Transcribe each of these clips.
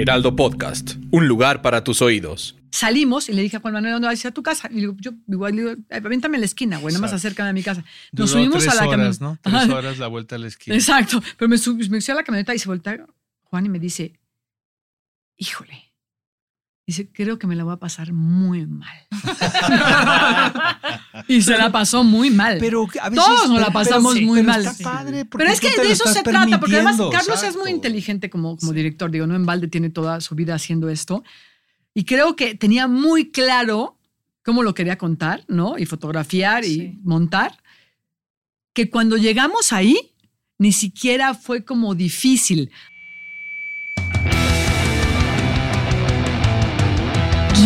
Heraldo Podcast, un lugar para tus oídos. Salimos y le dije a Juan Manuel, ¿dónde vas a ir a tu casa? Y le digo, yo igual le digo, "Eh, avéntame a la esquina, güey, nada más acércame a mi casa. Nos Duró subimos tres a la horas, camioneta. ¿no? Tres horas la vuelta a la esquina. Exacto. Pero me, subí, me subí a la camioneta y se voltea Juan y me dice, híjole. Dice, creo que me la voy a pasar muy mal. y se la pasó muy mal. Pero a veces- Todos nos la pasamos pero- muy pero mal. Está padre porque Pero es que de eso se trata, porque además Carlos es muy inteligente como, como director, digo, no en balde tiene toda su vida haciendo esto. Y creo que tenía muy claro cómo lo quería contar, ¿no? Y fotografiar y Sí. montar, que cuando llegamos ahí, ni siquiera fue como difícil.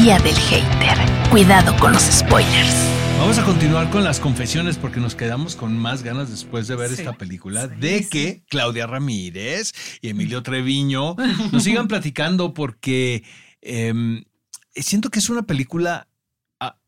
Guía del hater. Cuidado con los spoilers. Vamos a continuar con las confesiones porque nos quedamos con más ganas después de ver Sí, esta película sí, de sí. que Claudia Ramírez y Emilio Treviño nos sigan platicando porque em, siento que es una película,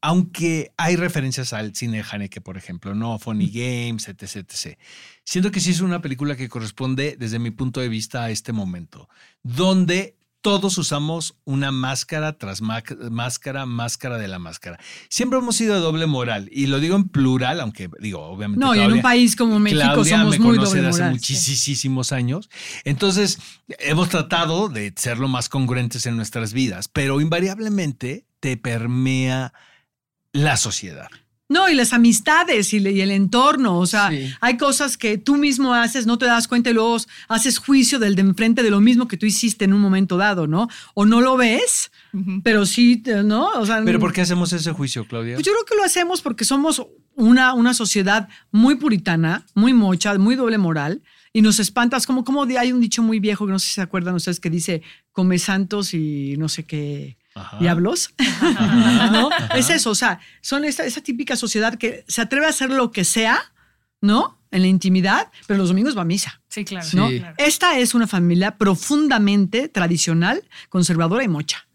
aunque hay referencias al cine de Haneke, por ejemplo, no Funny Games, etc, etc. Siento que sí es una película que corresponde desde mi punto de vista a este momento, donde todos usamos una máscara tras máscara, máscara de la máscara. Siempre hemos sido de doble moral, y lo digo en plural, aunque digo, obviamente. No, y en un país como México Claudia somos me muy doble de hace moral. muchísimos años. Entonces, hemos tratado de ser lo más congruentes en nuestras vidas, pero invariablemente te permea la sociedad. No, y las amistades y, el entorno. O sea, Sí. hay cosas que tú mismo haces, no te das cuenta y luego haces juicio del de enfrente de lo mismo que tú hiciste en un momento dado, ¿no? O no lo ves, pero sí, ¿no? O sea, ¿Pero por qué hacemos ese juicio, Claudia? Pues yo creo que lo hacemos porque somos una, una sociedad muy puritana, muy mocha, muy doble moral. Y nos espantas, como, como hay un dicho muy viejo que no sé si se acuerdan ustedes que dice come santos y no sé qué Ajá. diablos. ¿No? Es eso, o sea, son esa, esa típica sociedad que se atreve a hacer lo que sea, ¿no? En la intimidad, pero los domingos va a misa. Sí, claro. ¿no? Sí. Esta es una familia profundamente tradicional, conservadora y mocha.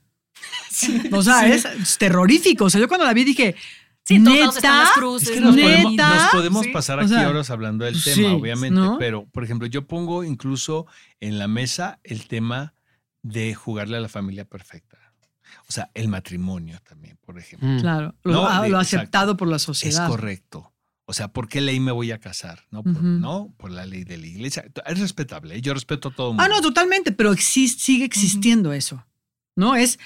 O sea, es, es terrorífico. O sea, yo cuando la vi dije, Sí, todos ¿neta? las cruces. Es que los nos podemos, ¿Neta? nos podemos Sí. pasar O aquí sea, horas hablando del sí, tema, obviamente, ¿no? pero, por ejemplo, yo pongo incluso en la mesa el tema de jugarle a la familia perfecta. O sea, el matrimonio también, por ejemplo. Mm. Claro, lo, No, ah, de- lo exacto. aceptado por la Es sociedad. correcto. O sea, ¿por qué ley me voy a casar? No, por. ¿no? por la ley de la iglesia. Es respetable. ¿eh? Yo respeto a todo el mundo. Ah, no, totalmente, pero exis- sigue existiendo eso. ¿No? Es.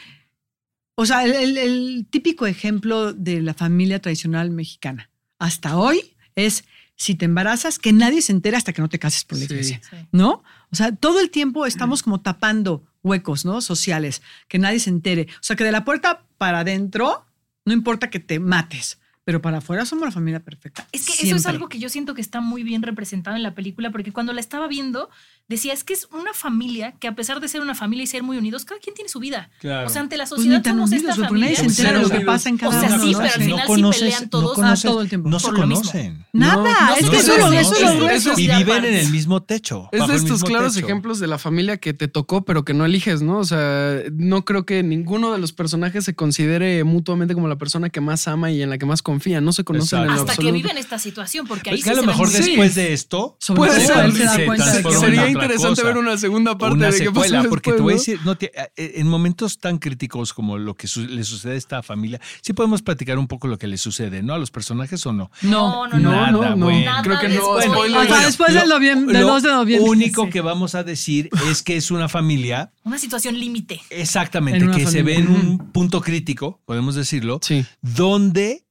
O sea, el, el- el típico ejemplo de la familia tradicional mexicana hasta hoy es si te embarazas, que nadie se entera hasta que no te cases por la Sí. iglesia. Sí. ¿No? O sea, todo el tiempo estamos como tapando huecos, ¿no? Sociales, que nadie se entere. O sea, que de la puerta para adentro, no importa que te mates, pero para afuera somos la familia perfecta. Es que eso es algo que yo siento que está muy bien representado en la película, porque cuando la estaba viendo, decía, es que es una familia que a pesar de ser una familia y ser muy unidos, cada quien tiene su vida. Claro. O sea, ante la Pues sociedad tan somos unidos, esta familia. se entera lo que pasa en O cada sea, uno. sí, ¿no? pero al final sí pelean todos. Ah, todo el tiempo. No se conocen. Nada, No, es no que eso, es lo Y viven en el mismo techo. Es de estos claros techo. ejemplos de la familia que te tocó, pero que no eliges, ¿no? O sea, no creo que ninguno de los personajes se considere mutuamente como la persona que más ama y en la que más confía. No se conocen en lo Exacto. Hasta que absoluto. viven esta situación, porque ahí Pues que sí a lo se ven mejor muy- después Sí. de esto Puede ser, se que Sería interesante cosa. ver una segunda parte una de qué pasó porque te voy a decir, no, te- eh, en momentos tan críticos como lo que su- le sucede a esta familia, sí podemos platicar un poco lo que le sucede, ¿no? A los personajes o no. No, No, no, no. Nada, no, no. bueno. Creo que no. Hasta después del del lo 2 de noviembre. único Sí. que vamos a decir es que es una familia, Una situación límite. exactamente, que se ve en familia. un punto crítico, podemos decirlo, Sí. donde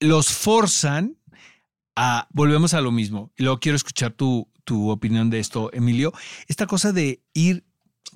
los forzan a, volvemos a lo mismo, y luego quiero escuchar tu, tu opinión de esto, Emilio, esta cosa de ir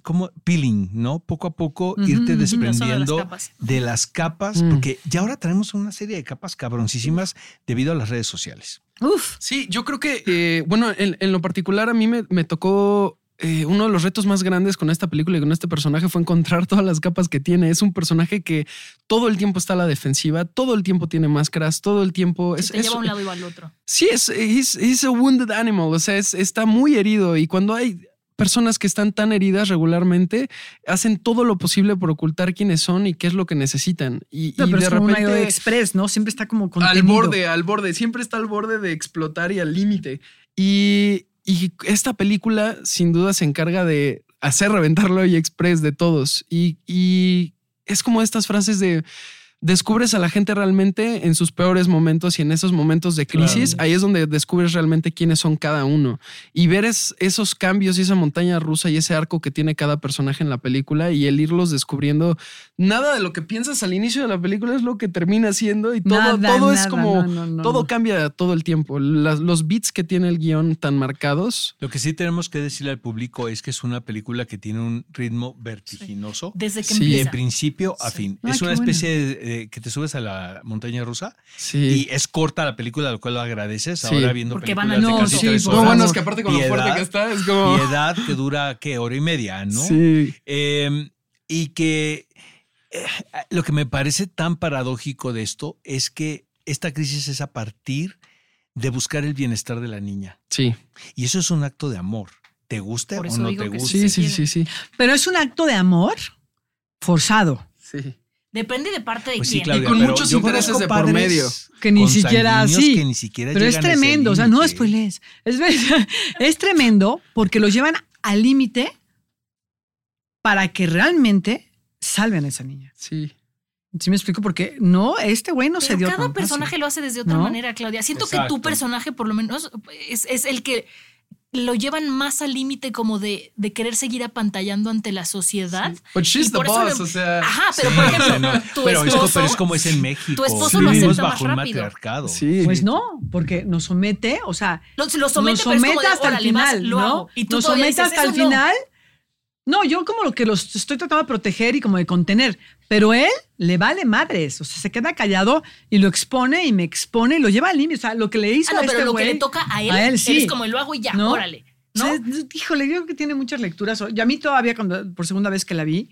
como peeling, ¿no? Poco a poco irte desprendiendo Las capas. de las capas, Mm. porque ya ahora tenemos una serie de capas cabroncísimas debido a las redes sociales. Uf. Sí, yo creo que, eh, bueno, en, en lo particular a mí me, me tocó eh, uno de los retos más grandes con esta película y con este personaje fue encontrar todas las capas que tiene. Es un personaje que todo el tiempo está a la defensiva, todo el tiempo tiene máscaras, todo el tiempo Se es, te es- lleva a un lado y va al otro. Sí, es he's, he's a wounded animal, o sea, es- está muy herido y cuando hay personas que están tan heridas regularmente, hacen todo lo posible por ocultar quiénes son y qué es lo que necesitan. Y, No, y pero de es como un repente IO Express, ¿no? Siempre está como al contenido. borde, al borde, siempre está al borde de explotar y al límite. Y, y esta película sin duda se encarga de hacer reventarlo y express de todos. Y, y es como estas frases de descubres a la gente realmente en sus peores momentos y en esos momentos de crisis, ahí es donde descubres realmente quiénes son cada uno. Y ver es- esos cambios y esa montaña rusa y ese arco que tiene cada personaje en la película y el irlos descubriendo, nada de lo que piensas al inicio de la película es lo que termina siendo y todo, Nada, todo es nada, como, no, no, no, todo cambia todo el tiempo. Las- los beats que tiene el guion tan marcados. Lo que sí tenemos que decirle al público es que es una película que tiene un ritmo vertiginoso. Desde que Sí, De empieza. principio a Sí. fin. Es una bueno. especie de, de que te subes a la montaña rusa Sí. y es corta la película, lo cual lo agradeces. Sí. Ahora viendo Porque van películas a- de No, casi sí, tres No, horas. bueno, favor. es que aparte con lo Piedad, fuerte que está, es como. Piedad que dura, ¿qué? Hora y media, ¿no? Sí. Eh, y que eh, lo que me parece tan paradójico de esto es que esta crisis es a partir de buscar el bienestar de la niña. Sí. Y eso es un acto de amor. ¿Te guste o no te guste? Sí, sí, sí, sí. Pero es un acto de amor forzado. Sí. Depende de parte de Pues sí, quién. Claudia, con pero muchos intereses de por medio. Que ni con siquiera así. que ni siquiera Pero es tremendo, o sea, no spoilees. Es, es tremendo porque lo llevan al límite para que realmente salven a esa niña. Sí. ¿Sí me explico? Porque no, este güey no se Pero dio cada tan fácil. personaje lo hace desde otra ¿No? manera, Claudia. Siento que tu personaje, por lo menos, es, es el que lo llevan más al límite como de, de querer seguir apantallando ante la sociedad. But she's the por eso boss, o sea. Ajá, pero Sí, por ejemplo, no, tu pero, es, esposo, pero es como es en México. tu esposo lo Vivimos acepta bajo más un rápido. matriarcado. Sí. Pues no, porque nos somete, o sea, lo, lo somete, nos pero es como somete de, hasta el "Órale, vas, final, lo ¿no? hago". Y tú nos somete dices, hasta el "Eso no". final. No, yo como lo que los estoy tratando de proteger y como de contener, pero él le vale madres, o sea, se queda callado y lo expone y me expone y lo lleva al límite, o sea, lo que le hizo Ah, no, a pero este lo que güey- le toca a él, a él, sí. es como lo hago y ya, ¿No? órale. ¿no? O sea, híjole, yo creo que tiene muchas lecturas. Y a mí todavía, cuando por segunda vez que la vi,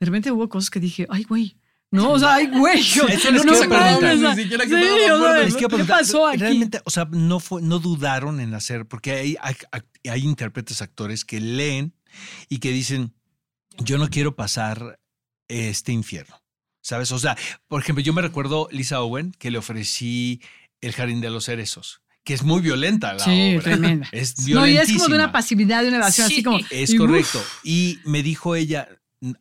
de repente hubo cosas que dije, ay, güey. No, o sea, ay, güey. Eso les no, no quiero preguntar. Ni siquiera que sí, todo o sea, acuerdo. Les quiero ¿Qué pasó aquí? Realmente, o sea, no, fue, no dudaron en hacer, porque hay, hay, hay intérpretes, actores que leen y que dicen, yo no quiero pasar este infierno, ¿sabes? O sea, por ejemplo, yo me recuerdo Lisa Owen, que le ofrecí El Jardín de los Cerezos, que es muy violenta la Sí, obra. tremenda. Es No, y es como de violentísima. una pasividad, de una evasión, Sí. así como. Es y, uf, correcto. Y me dijo ella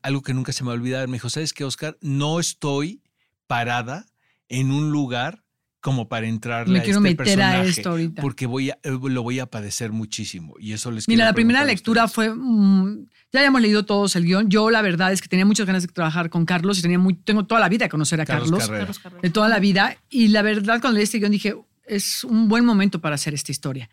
algo que nunca se me va a olvidar. Me dijo, ¿sabes qué, Oscar? No estoy parada en un lugar como para entrarle Me a quiero este meter a personaje, esto ahorita. Porque voy a, eh, lo voy a padecer muchísimo. Y eso les Mira, la primera a lectura ustedes. fue. mm, ya habíamos leído todos el guion. Yo, la verdad, es que tenía muchas ganas de trabajar con Carlos y tenía muy, tengo toda la vida de conocer a Carlos Carlos. Carlos de toda la vida. Y la verdad, cuando leí este guion dije, es un buen momento para hacer esta historia.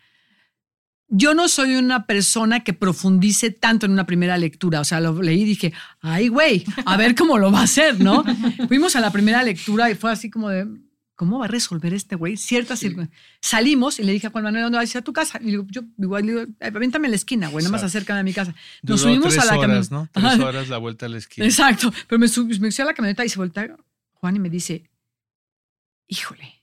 Yo no soy una persona que profundice tanto en una primera lectura. O sea, lo leí y dije, ay, güey, a ver cómo lo va a hacer, ¿no? Fuimos a la primera lectura y fue así como de, ¿cómo va a resolver este güey? Ciertas circunstancias. Salimos y le dije a Juan Manuel, ¿dónde vas a ir a tu casa? Y le digo, yo igual, digo, "Eh, avéntame a la esquina, güey, nada más acércame a mi casa. Nos Duró subimos tres a la horas, camioneta. ¿no? Tres horas la vuelta a la esquina. Exacto. Pero me subí, me subí a la camioneta y se voltea Juan y me dice, híjole,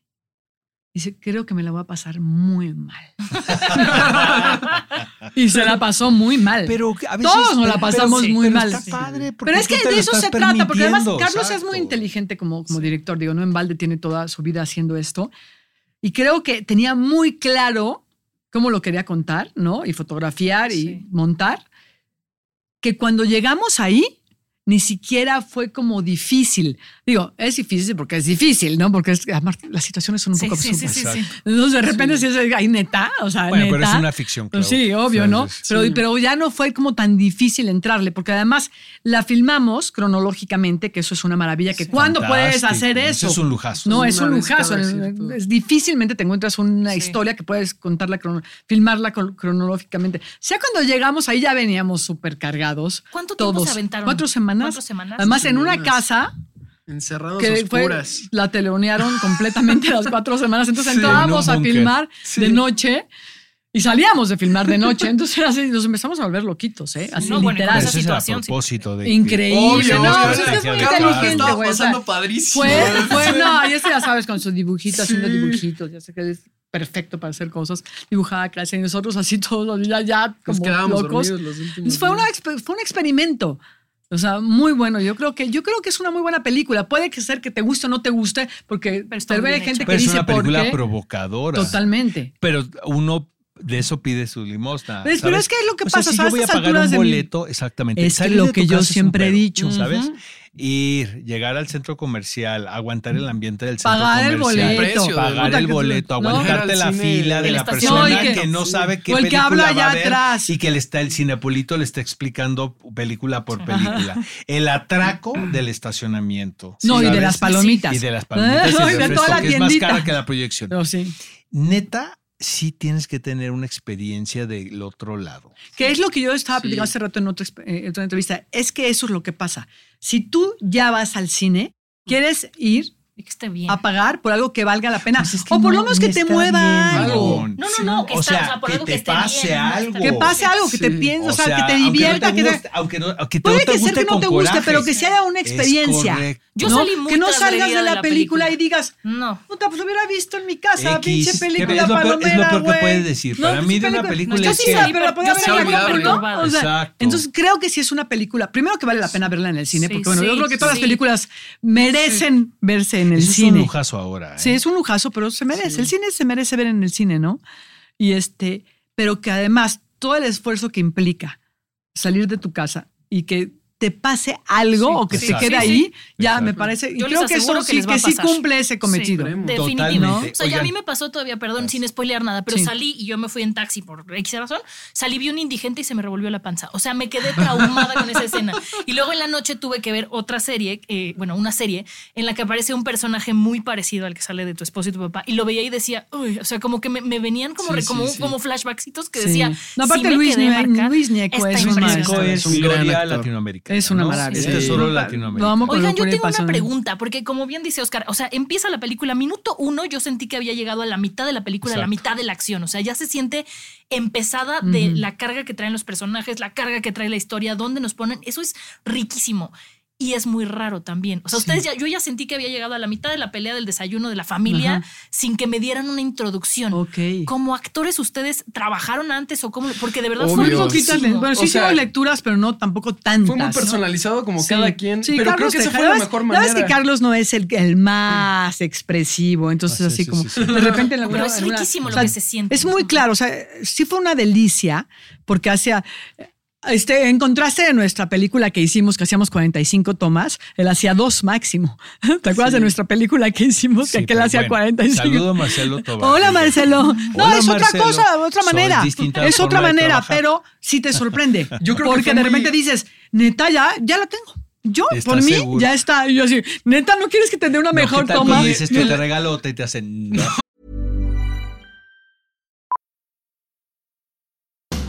dice, creo que me la voy a pasar muy mal. y se la pasó muy mal. Pero a veces, Todos nos la pasamos pero- muy pero mal. Está padre porque Pero es que de eso se trata, porque además Carlos es muy inteligente como, como director, digo, no en balde tiene toda su vida haciendo esto. Y creo que tenía muy claro cómo lo quería contar, ¿no? Y fotografiar y Sí. montar, que cuando llegamos ahí, ni siquiera fue como difícil. Digo, es difícil porque es difícil, ¿no? Porque es- además las situaciones son un Sí, poco sí, sí, absurdas. sí, sí. Entonces, de repente, si es ahí neta, o sea, Bueno, neta. pero es una ficción, Pues Clau. sí, obvio, O sea, ¿no? Pero, pero ya no fue como tan difícil entrarle, porque además la filmamos cronológicamente, que eso es una maravilla, que ¿cuándo puedes hacer Eso eso? es un lujazo. No, Es un lujazo. Es- difícilmente te encuentras una Sí. historia que puedes contarla, crono- filmarla cron- cronológicamente. Ya cuando llegamos ahí ya veníamos súper cargados. ¿Cuánto tiempo todos. se aventaron? Cuatro semanas. Cuatro semanas. Además, en una Semanas. casa Encerrados que fue, oscuras. la teleonearon completamente las cuatro semanas. Entonces Sí, entrábamos en a filmar Sí. de noche y salíamos de filmar de noche. Entonces era así, nos empezamos a volver loquitos, ¿eh? Así No, bueno, literal. Pero esa ese es a situación, sí. propósito de Increíble. Obvio, no, obvio, pues es que es muy inteligente, güey. pasando padrísimo. Fue, fue, no, y este ya sabes, con sus dibujitos, haciendo Sí. dibujitos, ya sé que es perfecto para hacer cosas, dibujada clase, y nosotros así todos, ya, ya Nos como quedábamos locos. dormidos los fue, días. una, fue un experimento. O sea, muy bueno. Yo creo que yo creo que es una muy buena película. Puede que ser que te guste o no te guste, porque Pero hay gente. Pero que es dice una por película provocadora. Totalmente. Pero uno de eso pide su limosna. Pues, pero ¿sabes? es que es lo que O sea, pasa, si sea, yo a voy a pagar un mi- boleto, exactamente. Es que lo que yo es siempre he dicho. ¿Sabes? Ir, llegar al centro comercial, aguantar el ambiente del centro Pagar el comercial. boleto. precio Pagar el boleto, No. aguantarte la cine, fila de el la persona No, que- que no sabe qué el que película habla va allá a ver atrás. y que le está, el cinepolito le está explicando película por película. El atraco del estacionamiento. No, y de las palomitas. Y de las palomitas y No, y el de refresco, toda la que es más cara que la proyección. Pero sí. Neta, sí tienes que tener una experiencia del otro lado. Que es lo que yo estaba Sí. platicando hace rato en otra, eh, otra entrevista. Es que eso es lo que pasa. Si tú ya vas al cine, quieres ir que esté bien. a pagar por algo que valga la pena. Pues es que o por lo menos que te mueva bien, algo. No, no, no, que O está, sea, o sea, por que algo te que esté pase bien, algo. Que pase algo, que te Sí. pienses, o sea, que te aunque no divierta, que te- guste- aunque no, aunque te- Puede no te que ser guste que no te guste, coraje. pero que sea una experiencia. Yo ¿no? salí muy Que no salgas de la, de la película, película. y digas, No. puta, pues lo hubiera visto en mi casa, X, pinche que película es lo peor- es lo palomera, peor que puedes decir. Para mí de una película- es sí que- pero la podía ver en la. O sea, entonces creo que sí es una película, primero que vale la pena verla en el cine, porque bueno, yo creo que todas las películas merecen verse en el Eso es un lujazo ahora. ¿eh? Sí, es un lujazo, pero se merece. El cine se merece ver en el cine, ¿no? Y este, pero que además todo el esfuerzo que implica salir de tu casa y que te pase algo Sí, o que exacto. te quede Sí, ahí, sí. ya Exacto. me parece. Yo creo que eso que sí, que sí cumple ese cometido. Definitivamente. Totalmente. O sea, ya a Oigan. mí me pasó todavía, perdón, sin spoilear nada, pero Sí. salí y yo me fui en taxi por X razón. Salí, vi un indigente y se me revolvió la panza. O sea, me quedé traumada con esa escena. Y luego en la noche tuve que ver otra serie, eh, bueno, una serie en la que aparece un personaje muy parecido al que sale de tu esposo y tu papá. Y lo veía y decía, uy, o sea, como que me, me venían como, Sí, re- sí, como, sí. como flashbacksitos que Sí. decía. No, aparte sí me Luis. Luis Está es un gran latinoamericana. Es una ¿no? maravilla. Es Sí. tesoro Lo latinoamericano. amo con Oigan, yo tengo una pregunta, porque como bien dice Oscar, o sea, empieza la película, minuto uno, yo sentí que había llegado a la mitad de la película, a la mitad de la acción. O sea, ya se siente empezada de la carga que traen los personajes, la carga que trae la historia, dónde nos ponen. Eso es riquísimo. Y es muy raro también. O sea, Sí. ustedes ya, yo ya sentí que había llegado a la mitad de la pelea del desayuno de la familia Ajá. sin que me dieran una introducción. Ok. Como actores, ¿ustedes trabajaron antes o cómo? Porque de verdad Obvio. fue poquitas, riquísimo. bueno, sí tengo lecturas, pero no tampoco tantas. Fue muy ¿no? personalizado como Sí. cada quien. Sí, pero Carlos creo que esa fue la ¿sabes? mejor La manera. verdad es que Carlos no es el, el más expresivo, entonces Ah, sí, así sí, como sí, sí. de repente en Pero alguna- es riquísimo o lo sea, que se siente. Es muy claro, o sea, sí fue una delicia porque hacía este, en contraste de nuestra película que hicimos, que hacíamos 45 tomas, él hacía dos máximo. ¿Te acuerdas de nuestra película que hicimos? Sí, que aquel hacía bueno, 45. Saludo a Marcelo Tobar. Hola Marcelo. No, Hola, es otra cosa, otra manera. Es otra manera, pero sí te sorprende. Yo creo que Porque fue de muy- repente dices, neta, ya, ya la tengo. Yo, ¿Estás por mí, seguro? ya está. Y yo así, neta, ¿no quieres que te dé una No, mejor ¿qué tal toma? cuando dices que te regalo y te hacen no.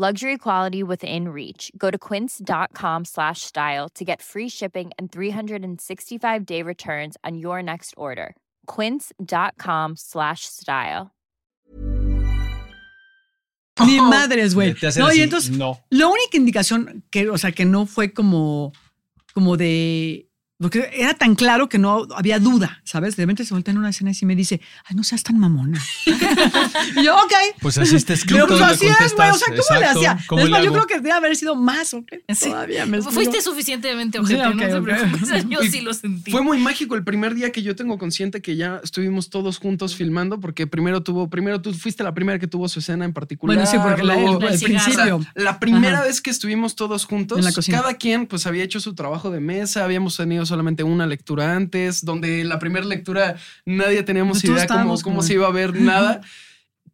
Luxury quality within reach. Go to quince.com slash style to get free shipping and 365 day returns on your next order. Quince.com slash style. Ni oh. madres, güey. No, y entonces, no. la única indicación que, o sea, que no fue como, como de. Porque era tan claro que no había duda, ¿sabes? De repente se voltea en una escena y me dice, ay, no seas tan mamona. y yo, ok. Pues así está escrito. Pero pues así es, güey. O sea, ¿cómo le hacía? ¿cómo le más, yo creo que debe haber sido más, ¿ok? Sí. Todavía me explico. Fuiste suficientemente Sí, ojete, ok, no te ok. preocupes. O sea, yo sí lo sentí. Fue muy mágico el primer día que yo tengo consciente que ya estuvimos todos juntos filmando, porque primero tuvo, primero tú fuiste la primera que tuvo su escena en particular. Bueno, sí, porque la- el, principio. O sea, la primera Ajá. vez que estuvimos todos juntos, En la cocina. cada quien pues había hecho su trabajo de mesa, habíamos tenido solamente una lectura antes, donde la primera lectura nadie teníamos idea cómo, cómo como- se iba a ver nada.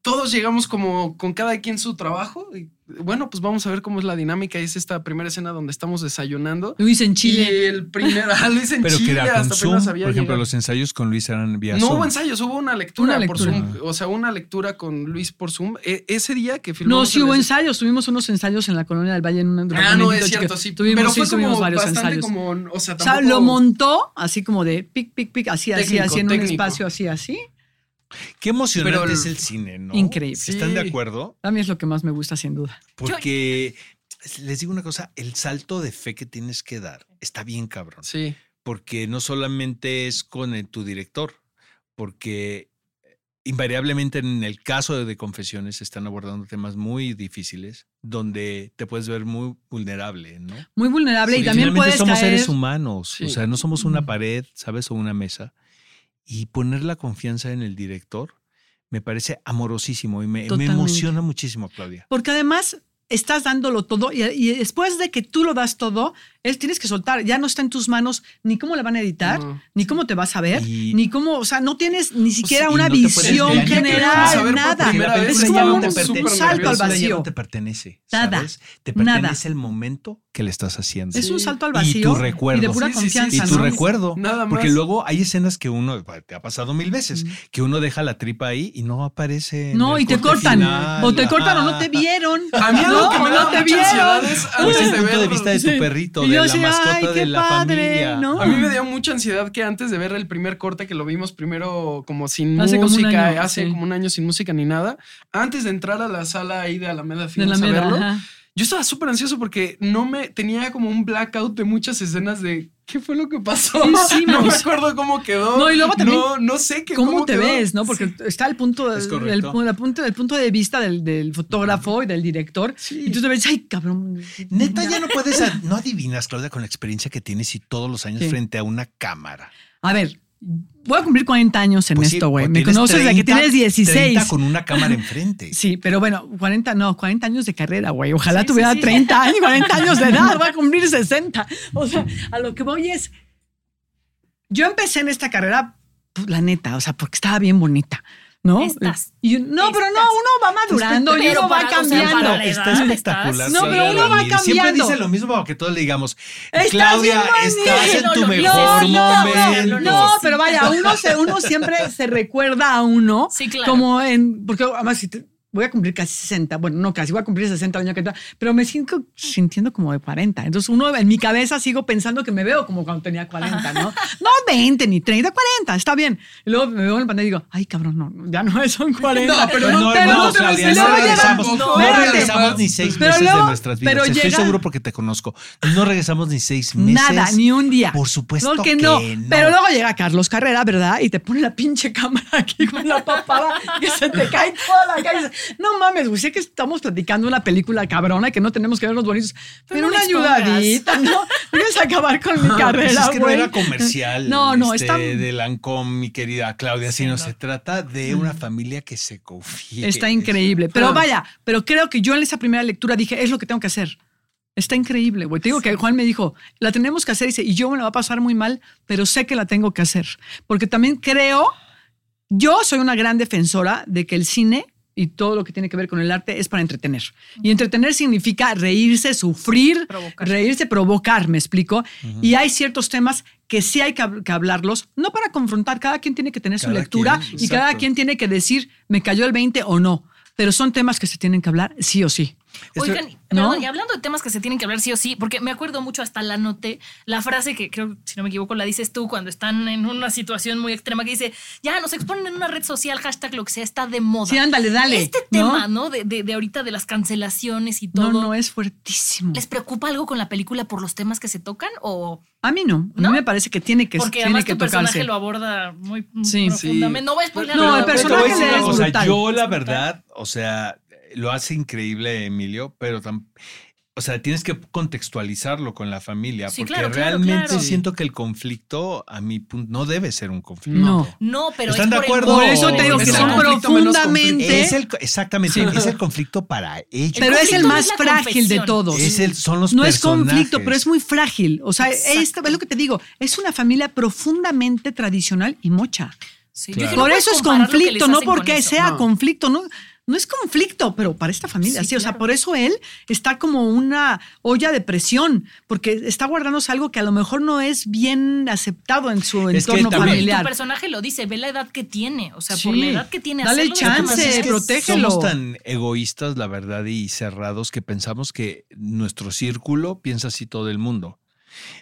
Todos llegamos como con cada quien su trabajo. Y, bueno, pues vamos a ver cómo es la dinámica. Y es esta primera escena donde estamos desayunando. Luis en Chile. Y el primer, ah, Luis en Pero que Chile, era con hasta Zoom. apenas había Por ejemplo, llegado. los ensayos con Luis eran vía No Zoom. hubo ensayos, hubo una lectura, Una por lectura. Zoom. O sea, una lectura con Luis por Zoom. E- ese día que filmamos. No, sí el- hubo ensayos. Tuvimos unos ensayos en la colonia del Valle en un Ah, no, es cierto, sí. Tuvimos, pero sí, fue tuvimos como varios bastante ensayos. como, o sea, O sea, tampoco- lo montó así como de pic, pic, pic, así, así, Técnico, así, en un espacio así, así. Qué emocionante Pero es el cine, ¿no? Increíble. ¿Están de acuerdo? A mí es lo que más me gusta, sin duda. Porque les digo una cosa, el salto de fe que tienes que dar está bien cabrón. Sí. Porque no solamente es con el- tu director, porque invariablemente en el caso de, de confesiones se están abordando temas muy difíciles donde te puedes ver muy vulnerable, ¿no? Muy vulnerable y también puedes somos caer. seres humanos, Sí. o sea, no somos una pared, ¿sabes? O una mesa. Y poner la confianza en el director me parece amorosísimo y me, me emociona muchísimo, Claudia. Porque además estás dándolo todo y, y después de que tú lo das todo, él tienes que soltar. Ya no está en tus manos ni cómo le van a editar, No. ni cómo te vas a ver, Y- ni cómo, o sea, no tienes ni siquiera y una no te puedes visión ver. General, nada. Es como un, te un salto al vacío. no te pertenece. Nada. ¿sabes? Te Nada. pertenece el momento que le estás haciendo. Es un salto al Y vacío. tu recuerdo. Y de pura Sí, sí, sí, confianza. Y tu ¿no? recuerdo. Nada Porque más. luego hay escenas que uno, te ha pasado mil veces, que uno deja la tripa ahí y no aparece. No, y te cortan. final. O te cortan o no te Ajá. vieron. A mí algo no, que me no te vieron. es O es antes el punto de vista de tu Sí. perrito, Y de yo la mascota ay, de la padre, familia. ¿no? A mí me dio mucha ansiedad que antes de ver el primer corte que lo vimos primero como sin Hace como un música, año, hace sí. como un año sin música ni nada, antes de entrar a la sala ahí de Alameda Films la a verlo, ajá. Yo estaba súper ansioso porque no me tenía como un blackout de muchas escenas de qué fue lo que pasó. No me acuerdo cómo quedó. No, y luego también, No, no sé qué. ¿Cómo, te quedó. ves? ¿no? Porque está el punto, Es el, punto, el punto de vista del, del fotógrafo y del director. Y tú te ves, ay, cabrón. Neta, ya no puedes, no adivinas, Claudia, con la experiencia que tienes y todos los años Sí. frente a una cámara. A ver, voy a cumplir 40 años en Pues sí, esto, güey. pues Me conoces desde que 30, tienes 16. 30 con una cámara enfrente. Sí, pero bueno, 40, no, 40 años de carrera, güey. Ojalá Sí, sí, tuviera sí. 30 años, 40 años de edad, voy a cumplir 60. O sea, a lo que voy es, yo empecé en esta carrera, pues, la neta, o sea, porque estaba bien bonita, ¿no? Y no, pero no, uno va madurando y Pero uno va cambiando. Está espectacular. estás- No, Claudia pero uno va Ramírez. Siempre dice lo mismo para que todos le digamos, Estás Claudia, estás en tu No, mejor momento. No, pero vaya, uno, se, uno siempre se recuerda a uno Sí, claro. como en, porque además si te- voy a cumplir casi 60, bueno, no casi, voy a cumplir 60 el año que entra, pero me siento sintiendo como de 40. Entonces uno en mi cabeza sigo pensando que me veo como cuando tenía 40, ¿no? No 20 ni 30, 40, está bien. Y luego me veo en el pantalla y digo, ay, cabrón, no, ya no son 40. No, pero Pero no, no, pero no, no no llega- regresamos, no, no regresamos ni seis meses luego- de nuestras vidas. pero Estoy llega- seguro porque te conozco. No regresamos ni seis meses. Nada, ni un día. Por supuesto No, que que no. no. Pero luego llega Carlos Carrera, ¿verdad? Y te pone la pinche cámara aquí con la papada que se te cae toda la cara. Y No mames, güey, sé que estamos platicando una película cabrona que no tenemos que vernos bonitos, pero, no una ayudadita, ¿no? Vienes a acabar con mi Pues carrera, es que no era comercial. No, no, este, está- de Lancôme, mi querida Claudia, sino se trata de una familia que se confía. Está increíble. Pero vaya, pero creo que yo en esa primera lectura dije, es lo que tengo que hacer. Está increíble, güey. Te digo que Juan me dijo, la tenemos que hacer, dice, y yo me la va a pasar muy mal, pero sé que la tengo que hacer. Porque también creo, yo soy una gran defensora de que el cine y todo lo que tiene que ver con el arte es para entretener. Y entretener significa reírse, sufrir, Provocar. reírse, provocar, me explico. Y hay ciertos temas que sí hay que, hab- que hablarlos, no para confrontar, cada quien tiene que tener su lectura quien, y cada quien tiene que decir, me cayó el 20 o no, pero son temas que se tienen que hablar sí o sí. Oigan, ¿no? perdón, y hablando de temas que se tienen que hablar sí o sí, porque me acuerdo mucho, hasta la noté, la frase que creo, si no me equivoco, la dices tú cuando están en una situación muy extrema que dice, ya nos exponen en una red social, hashtag lo que sea, está de moda. Sí, ándale, dale, Este ¿no? tema, ¿no? De, de- de ahorita de las cancelaciones y todo. No, no, es fuertísimo. ¿Les preocupa algo con la película por los temas que se tocan? O A mí no, a ¿No? mí me parece que tiene que, porque tiene además que tu personaje tocarse. lo aborda muy Sí. profundamente. No voy a spoiler. No, el personaje es brutal. Yo, la verdad, o sea, lo hace increíble Emilio, pero tam- o sea, tienes que contextualizarlo con la familia, Sí, porque claro, realmente claro. siento que el conflicto, a mi punto, no debe ser un conflicto. No. No, pero ¿Están es de acuerdo? Por eso te digo Es que son profundamente, Es el, exactamente, Sí. es el conflicto para ellos. pero es el más es frágil de todos. Es el- son los no es conflicto, pero es muy frágil. O sea, esto es lo que te digo. Es una familia profundamente tradicional y mocha. Sí, Claro. yo dije, no Por eso es conflicto, no porque sea No. conflicto, no, no es conflicto, pero para esta familia sí, Sí, o sea, por eso él está como una olla de presión, porque está guardándose algo que a lo mejor no es bien aceptado en su Es que entorno también- Tu familiar. personaje lo dice, ve la edad que tiene. O sea, Sí. por la edad que tiene, Dale chance. Es que protégelo. Somos tan egoístas, la verdad, y cerrados que pensamos que nuestro círculo piensa así todo el mundo.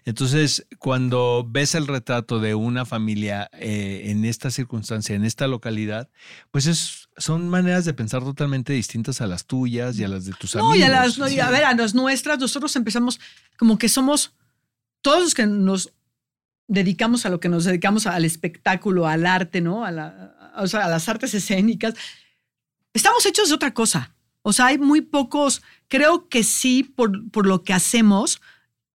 Entonces, cuando ves el retrato de una familia eh, en esta circunstancia, en esta localidad, pues es, son maneras de pensar totalmente distintas a las tuyas y a las de tus No, amigos. y a las, no, y a ver, a las nuestras, nosotros empezamos como que somos todos los que nos dedicamos a lo que nos dedicamos al espectáculo, al arte, ¿no? A, la- o sea, a las artes escénicas. Estamos hechos de otra cosa. O sea, hay muy pocos, creo que sí, por, por lo que hacemos,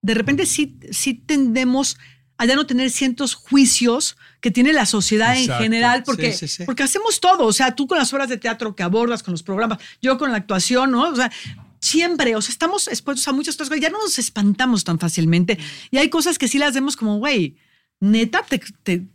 de repente sí, sí tendemos a ya no tener cientos juicios que tiene la sociedad en general, porque, sí, sí. porque hacemos todo. O sea, tú con las obras de teatro que abordas, con los programas, yo con la actuación, ¿no? O sea, siempre, o sea, estamos expuestos a muchas cosas, ya no nos espantamos tan fácilmente. Y hay cosas que sí las vemos como, güey, neta, te, te-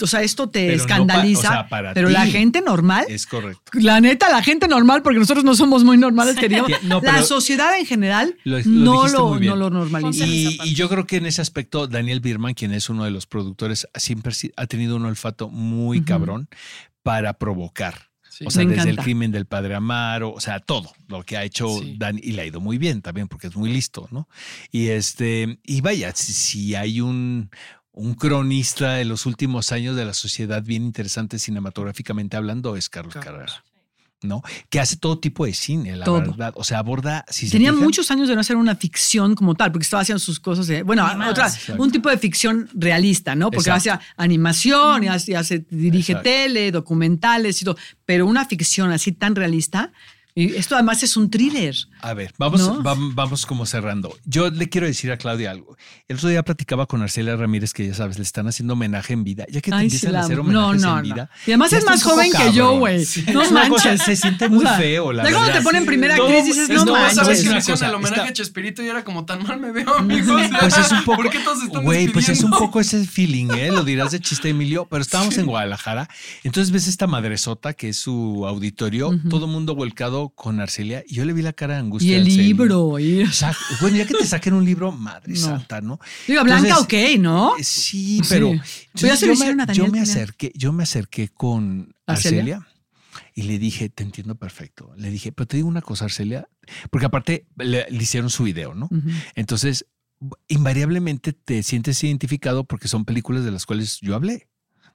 o sea, esto te Pero no pa- escandaliza, o sea, para pero la gente normal Es correcto. la neta, la gente normal, porque nosotros no somos muy normales, que digamos, No, la sociedad en general Lo- lo no, lo, no lo normaliza. Y, yo creo que en ese aspecto, Daniel Birman, quien es uno de los productores, siempre si- ha tenido un olfato muy cabrón para provocar. Sí. O sea, Me desde el crimen del padre Amaro, o sea, todo lo que ha hecho Sí. Dani, y le ha ido muy bien también, porque es muy listo, ¿no? Y este, y vaya, si, si hay un, un cronista de los últimos años de la sociedad bien interesante cinematográficamente hablando, es Carlos Carlos. Carrera, ¿no? Que hace todo tipo de cine, la Todo. verdad. O sea, aborda. Si se Tenía fijan, muchos años de no hacer una ficción como tal, porque estaba haciendo sus cosas de, bueno, Animadas. otra, Exacto. un tipo de ficción realista, ¿no? Porque Exacto. hacía animación y hace, hace- dirige Exacto. tele, documentales y todo, pero una ficción así tan realista, esto además es un thriller. A ver, vamos, ¿No? vam- vamos como cerrando. Yo le quiero decir a Claudia algo. El otro día platicaba con Arcelia Ramírez, que ya sabes, le están haciendo homenaje en vida. Ya que te Ay, sí, empiezan la a hacer amo. No, homenajes no, en no. vida. Y además es más joven que yo, güey. Sí. No Es una cosa, manches. se siente muy O sea, feo, la cuando te ponen primera actriz dices, es- no no, manches. ¿sabes ¿Sabes me hicieron el homenaje está- a Chespirito y era como tan mal me veo, amigos? Pues es un poco. ¿Por qué todos están Güey, pues es un poco ese feeling, ¿eh? Lo dirás de chiste, Emilio, pero estábamos en Guadalajara. Entonces ves esta madresota que es su auditorio, todo mundo volcado con Arcelia. Y yo le vi la cara de angustia. Y el libro. Y. Bueno, ya que te saquen un libro, madre No. santa, ¿no? digo, Blanca, Entonces, ok, ¿no? Eh, Sí, Sí. pero se lo yo, me, yo me acerqué, yo me acerqué con ¿Arcelia? Arcelia y le dije, te entiendo perfecto. Le dije, pero te digo una cosa, Arcelia, porque aparte le, le hicieron su video, ¿no? Entonces, invariablemente te sientes identificado porque son películas de las cuales yo hablé.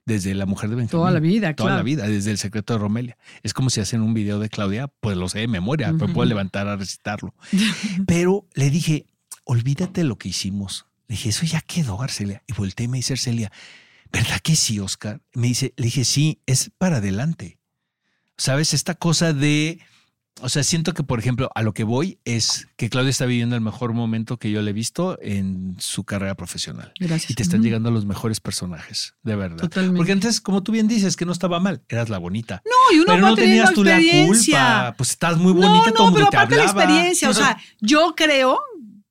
Desde La Mujer de Benjamín. Toda la vida, Toda claro. la vida, desde El Secreto de Romelia. Es como si hacen un video de Claudia, pues lo sé de memoria, pero Ujú. puedo levantar a recitarlo. Pero le dije, olvídate de lo que hicimos. Le dije, eso ya quedó, Arcelia. Y volteé y me dice Arcelia, ¿verdad que sí, Oscar? Me dice, le dije, sí, es para adelante. ¿Sabes? Esta cosa de, o sea, siento que, por ejemplo, a lo que voy es que Claudia está viviendo el mejor momento que yo le he visto en su carrera profesional. Gracias. Y te están Ujú. llegando los mejores personajes, de verdad. Totalmente. Porque antes, como tú bien dices, que no estaba mal, eras la bonita. No, y uno pero va no tenías tú la culpa. Pues estás muy bonita, no, todo no, el mundo pero te aparte la experiencia, o sea, yo creo,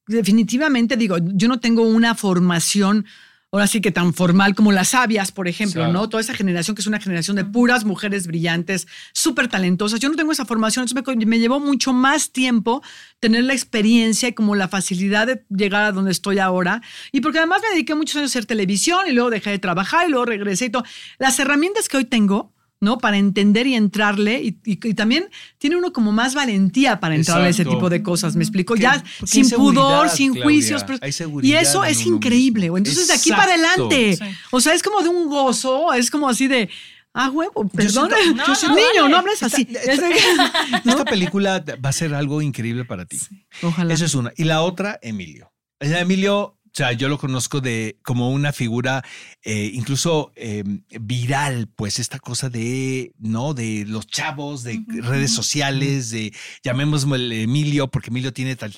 definitivamente digo, yo no tengo una formación ahora sí que tan formal como las sabias, por ejemplo. ¿no? Toda esa generación que es una generación de puras mujeres brillantes, súper talentosas. Yo no tengo esa formación, entonces me, me llevó mucho más tiempo tener la experiencia y como la facilidad de llegar a donde estoy ahora. Y porque además me dediqué muchos años a hacer televisión y luego dejé de trabajar y luego regresé y todo. Las herramientas que hoy tengo, ¿no? Para entender y entrarle. Y, y- y también tiene uno como más valentía para entrarle a ese tipo de cosas. ¿Me explico? Ya sin pudor, sin Claudia, juicios. pero- hay y eso es increíble. mismo. Entonces, de aquí para adelante. Sí. O sea, es como de un gozo, es como así de. Ah, huevo, perdón. No, Yo soy no, niño, no hables así. Esta película va a ser algo increíble para ti. Ojalá. Eso es una. Y la otra, Emilio. O sea, Emilio, sea, yo lo conozco de como una figura eh, incluso eh, viral, pues esta cosa de, ¿no? De los chavos, de redes sociales, de llamémosle Emilio, porque Emilio tiene tal-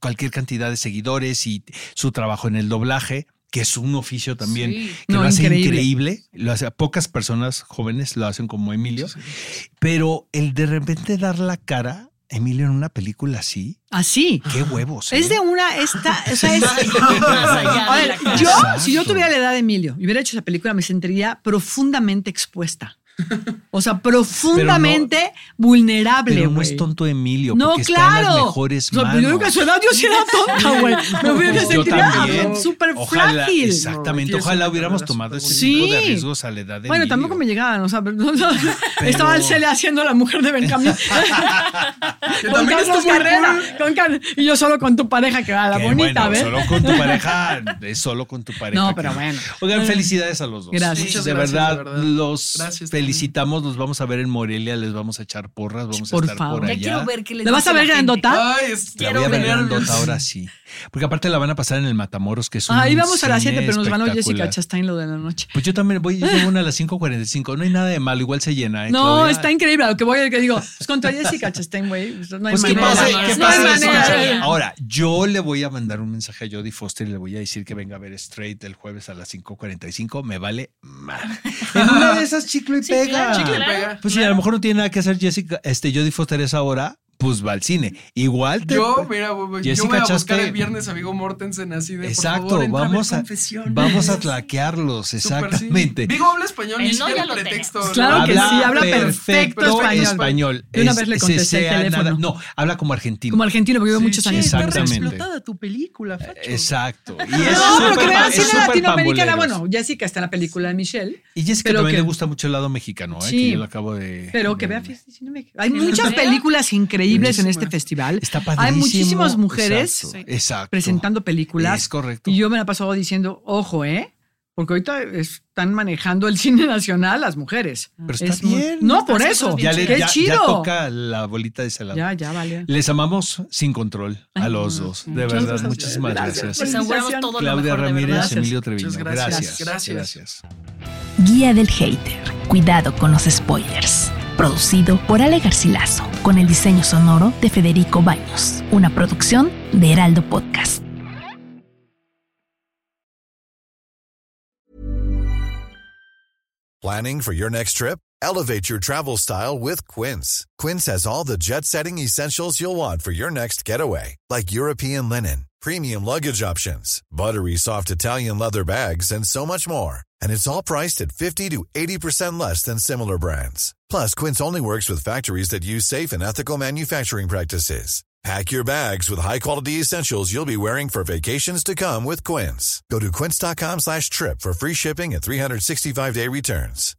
cualquier cantidad de seguidores y su trabajo en el doblaje que es un oficio también Sí. que No, lo hace increíble. increíble. Lo hace, pocas personas jóvenes lo hacen como Emilio, pero el de repente dar la cara, Emilio, en una película así, Así. qué huevos. Es ¿eh? de una, esta, o sea, es, A ver, yo, Exacto. si yo tuviera la edad de Emilio y hubiera hecho esa película, me sentiría profundamente expuesta. O sea, profundamente vulnerable, Pero no es tonto Emilio, No, porque está en las claro. mejores O sea, manos. Yo digo que a su edad yo sí era tonta, güey. Me hubiera también. súper frágil. Exactamente. No, Ojalá hubiéramos tomado ese tipo de riesgos a la edad de Bueno, Emilio. tampoco me llegaban, o sea, estaba el Cele haciendo la mujer de Benjamín. Con Carlos Carrera. con Car- y yo solo con tu pareja, que va la Que bonita, bueno, ¿ves? Solo con tu pareja, es solo con tu pareja. No, que- pero bueno. Oigan, felicidades a los dos. Gracias. De, gracias, verdad, de verdad. los Gracias felicitamos, los vamos a ver en Morelia, les vamos a echar porras, vamos Por a estar favor. por Ya allá. quiero ver qué les ¿La vas a ver grandota? Ay, es, La Quiero voy a ver grandota ahora sí. Porque aparte la van a pasar en el Matamoros, que es un Ah, íbamos a las 7, cine pero nos ganó Jessica. Chastain lo de la noche. Pues yo también voy, yo llevo una a las 5.45. No hay nada de malo, igual se llena. ¿eh, No, Claudia? está increíble. Lo que voy a que digo, es contra Jessica Chastain, güey. Pues No hay Pues qué manera. No hay escuchar. Ahora, yo le voy a mandar un mensaje a Jodie Foster y le voy a decir que venga a ver Straight el jueves a las 5.45. Me vale madre. En una de esas chicle y Sí, pega. claro, Chicle y claro. pega. Pues si a lo mejor no tiene nada que hacer Jessica, este Jodie Foster esa hora, pues va al cine. Igual te- Yo, mira, güey, yo Jessica voy a buscar Chastain. el viernes a Vigo Mortensen así de Exacto, por favor, vamos ver a vamos a tlaquearlos, sí. exactamente. Vigo habla español y El no ya el lo pretexto. tenemos. Claro que Habla sí, habla perfecto español. español. Una vez le se contesté el teléfono. nada- no, habla como argentino. Como argentino, porque vivo muchos Sí, años. sí, Exactamente. explotada tu película, facho. Exacto. Y es No, pero que vean cine latinoamericana. Bueno, Jessica está en la película de Michelle. Y Jessica también le gusta mucho el lado mexicano, ¿eh? Sí. que yo lo acabo de. Pero que vea Cine México. Hay muchas películas increíbles en este festival. Está Hay muchísimas mujeres Exacto. exacto. presentando películas. Es correcto. Y yo me la he pasado diciendo, ojo, ¿eh? Porque ahorita están manejando el cine nacional las mujeres. Pero está Es muy- bien. No, Está por eso. ya, le, Qué ya, ya chido. toca la bolita de ese lado. Ya, ya, vale. Les amamos sin control a los dos. De Muchas verdad, gracias. muchísimas Gracias. gracias. Les auguramos todo lo Claudia mejor, Ramírez. Emilio Treviño. Gracias. Gracias. Guía del Hater. Cuidado con los spoilers. Producido por Ale Garcilaso, con el diseño sonoro de Federico Baños. Una producción de Heraldo Podcast. Planning for your next trip? Elevate your travel style with Quince. Quince has all the jet setting essentials you'll want for your next getaway, like European linen, premium luggage options, buttery soft Italian leather bags, and so much more. And it's all priced at 50 to 80% less than similar brands. Plus, Quince only works with factories that use safe and ethical manufacturing practices. Pack your bags with high-quality essentials you'll be wearing for vacations to come with Quince. Go to quince.com slash trip for free shipping and 365-day returns.